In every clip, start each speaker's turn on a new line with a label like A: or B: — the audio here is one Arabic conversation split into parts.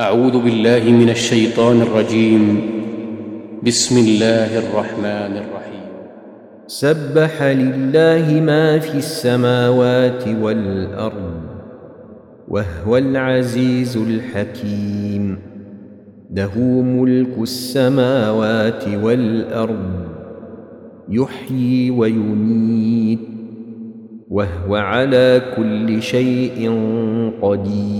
A: أعوذ بالله من الشيطان الرجيم. بسم الله الرحمن الرحيم.
B: سبح لله ما في السماوات والأرض وهو العزيز الحكيم. له ملك السماوات والأرض يحيي ويميت وهو على كل شيء قدير.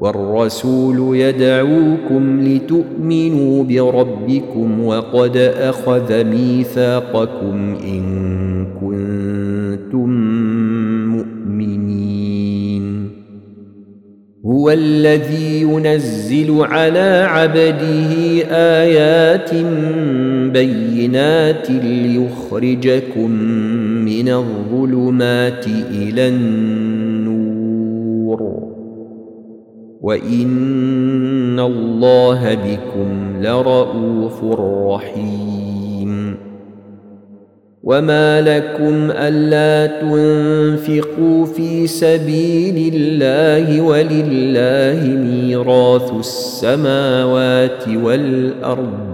B: والرسول يدعوكم لتؤمنوا بربكم وقد أخذ ميثاقكم إن كنتم مؤمنين. هو الذي ينزل على عبده آيات بينات ليخرجكم من الظلمات إلى النور. وان الله بكم لرءوف رحيم وما لكم الا تنفقوا في سبيل الله ولله ميراث السماوات والارض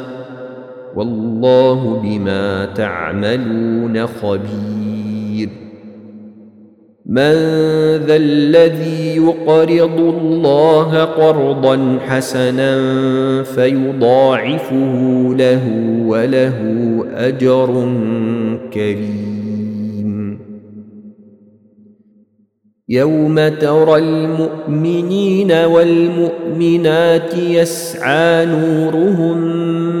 B: والله بما تعملون خبير. من ذا الذي يقرض الله قرضا حسنا فيضاعفه له وله أجر كريم. يوم ترى المؤمنين والمؤمنات يسعى نورهم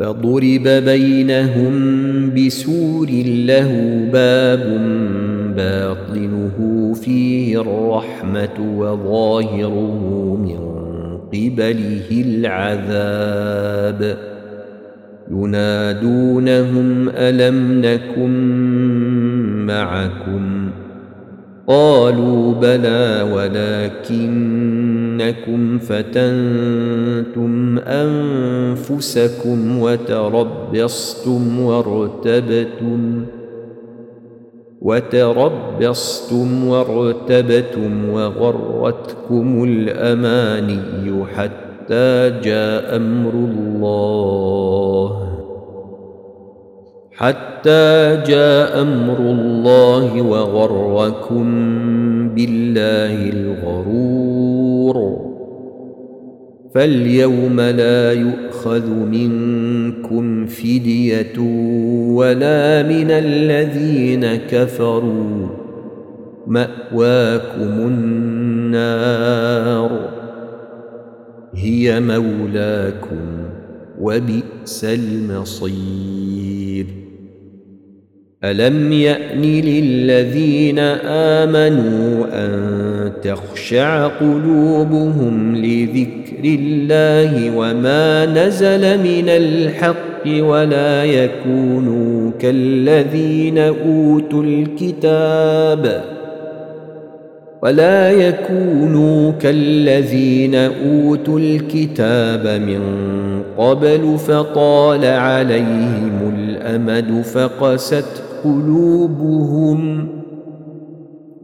B: فضرب بينهم بسور له باب باطنه فيه الرحمة وظاهره من قبله العذاب. ينادونهم ألم نكن معكم؟ قالوا بلى ولكنكم فتنتم انفسكم وتربصتم وارتبتم وتربصتم وارتبتم وغرتكم الاماني حتى جاء أمر الله حتى جاء أمر الله وغركم بالله الغرور فاليوم لا يؤخذ منكم فدية ولا من الذين كفروا. مأواكم النار. هي مولاكم وبئس المصير. ألم يأن للذين آمنوا أن تخشع قلوبهم لذكر الله وما نزل من الحق ولا يكونوا كالذين أوتوا الكتاب ولا يكونوا كالذين أوتوا الكتاب من قبل فطال عليهم الأمد فقست قلوبهم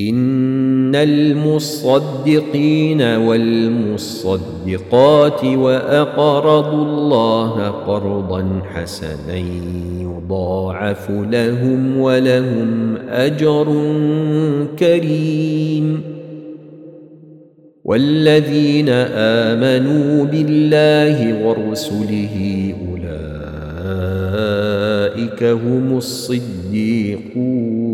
B: إن المصدقين والمصدقات وأقرضوا الله قرضا حسنا يضاعف لهم ولهم أجر كريم. والذين آمنوا بالله ورسله أولئك هم الصديقون.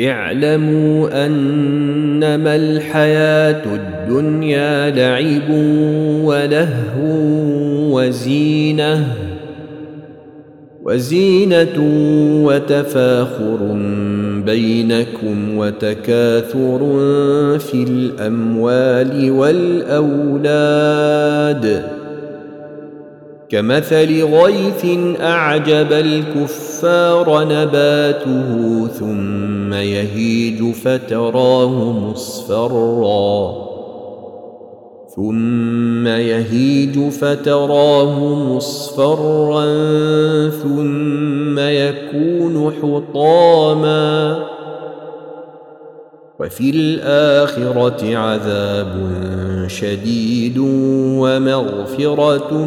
B: اعلموا أنما الحياة الدنيا لعب ولهو وزينة وزينة وتفاخر بينكم وتكاثر في الأموال والأولاد. كمثل غيث أعجب الكفار نباته ثم يهيج فتراه مصفرا. ثم يهيج فتراه مصفرا ثم يكون حطاما. وفي الآخرة عذاب شديد ومغفرة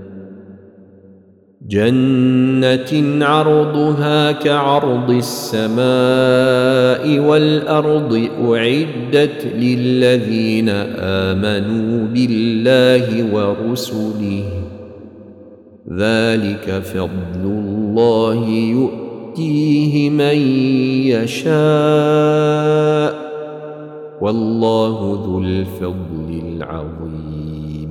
B: جنة عرضها كعرض السماء والأرض أعدت للذين آمنوا بالله ورسله. ذلك فضل الله يؤتيه من يشاء. والله ذو الفضل العظيم.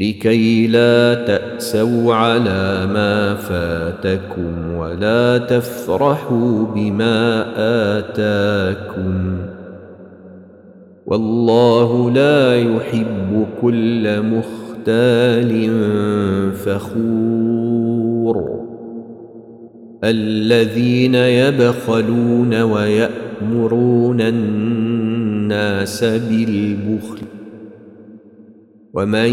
B: لكي لا تأسوا على ما فاتكم ولا تفرحوا بما آتاكم. والله لا يحب كل مختال فخور. الذين يبخلون ويأمرون الناس بالبخل ومن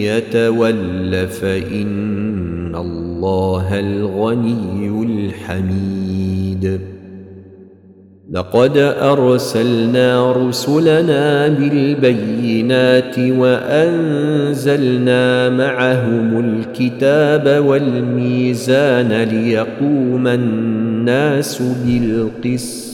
B: يتول فإن الله الغني الحميد. لقد أرسلنا رسلنا بالبينات وأنزلنا معهم الكتاب والميزان ليقوم الناس بالقسط.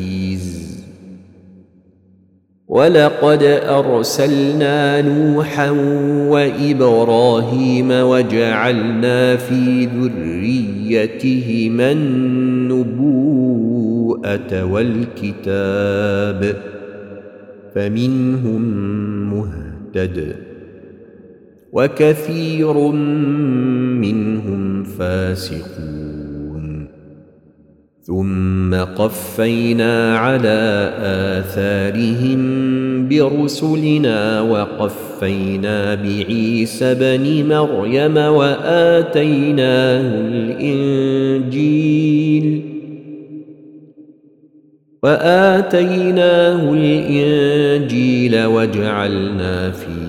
B: ولقد أرسلنا نوحا وإبراهيم وجعلنا في ذريتهما النبوءة والكتاب فمنهم مهتد وكثير منهم فاسقون ثم قفينا على آثارهم برسلنا وقفينا بعيسى بن مريم وآتيناه الإنجيل وآتيناه الإنجيل وجعلنا في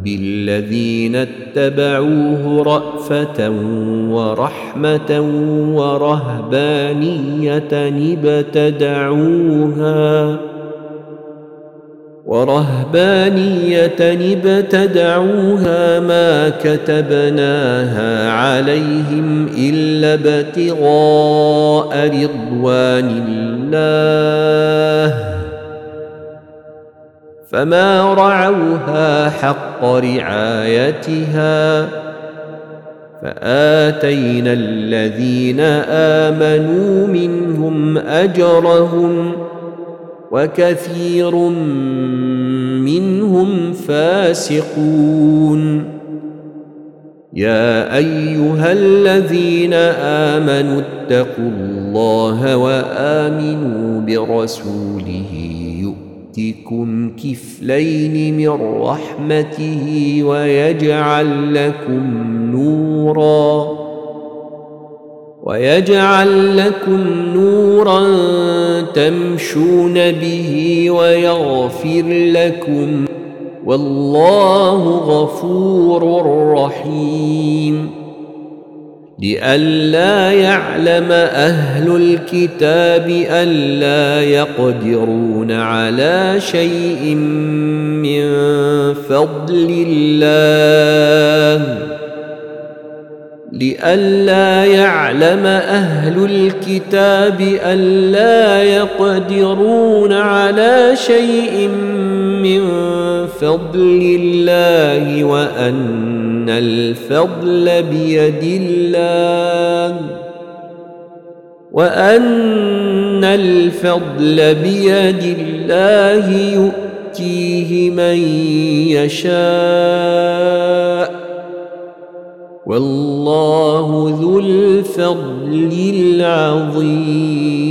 B: قلوب الذين اتبعوه رأفة ورحمة ورهبانية ابتدعوها ورهبانية ابتدعوها ما كتبناها عليهم إلا ابتغاء رضوان الله فما رعوها حق رعايتها فاتينا الذين امنوا منهم اجرهم وكثير منهم فاسقون يا ايها الذين امنوا اتقوا الله وامنوا برسوله يؤتكم كفلين من رحمته ويجعل لكم نورا ويجعل لكم نورا تمشون به ويغفر لكم. والله غفور رحيم. لئلا يعلم أهل الكتاب الا يقدرون على شيء من فضل الله. لئلا يعلم أهل الكتاب الا يقدرون على شيء من فضل الله وأن ان الفضل بيد الله وأن الفضل بيد الله يؤتيه من يشاء والله ذو الفضل العظيم.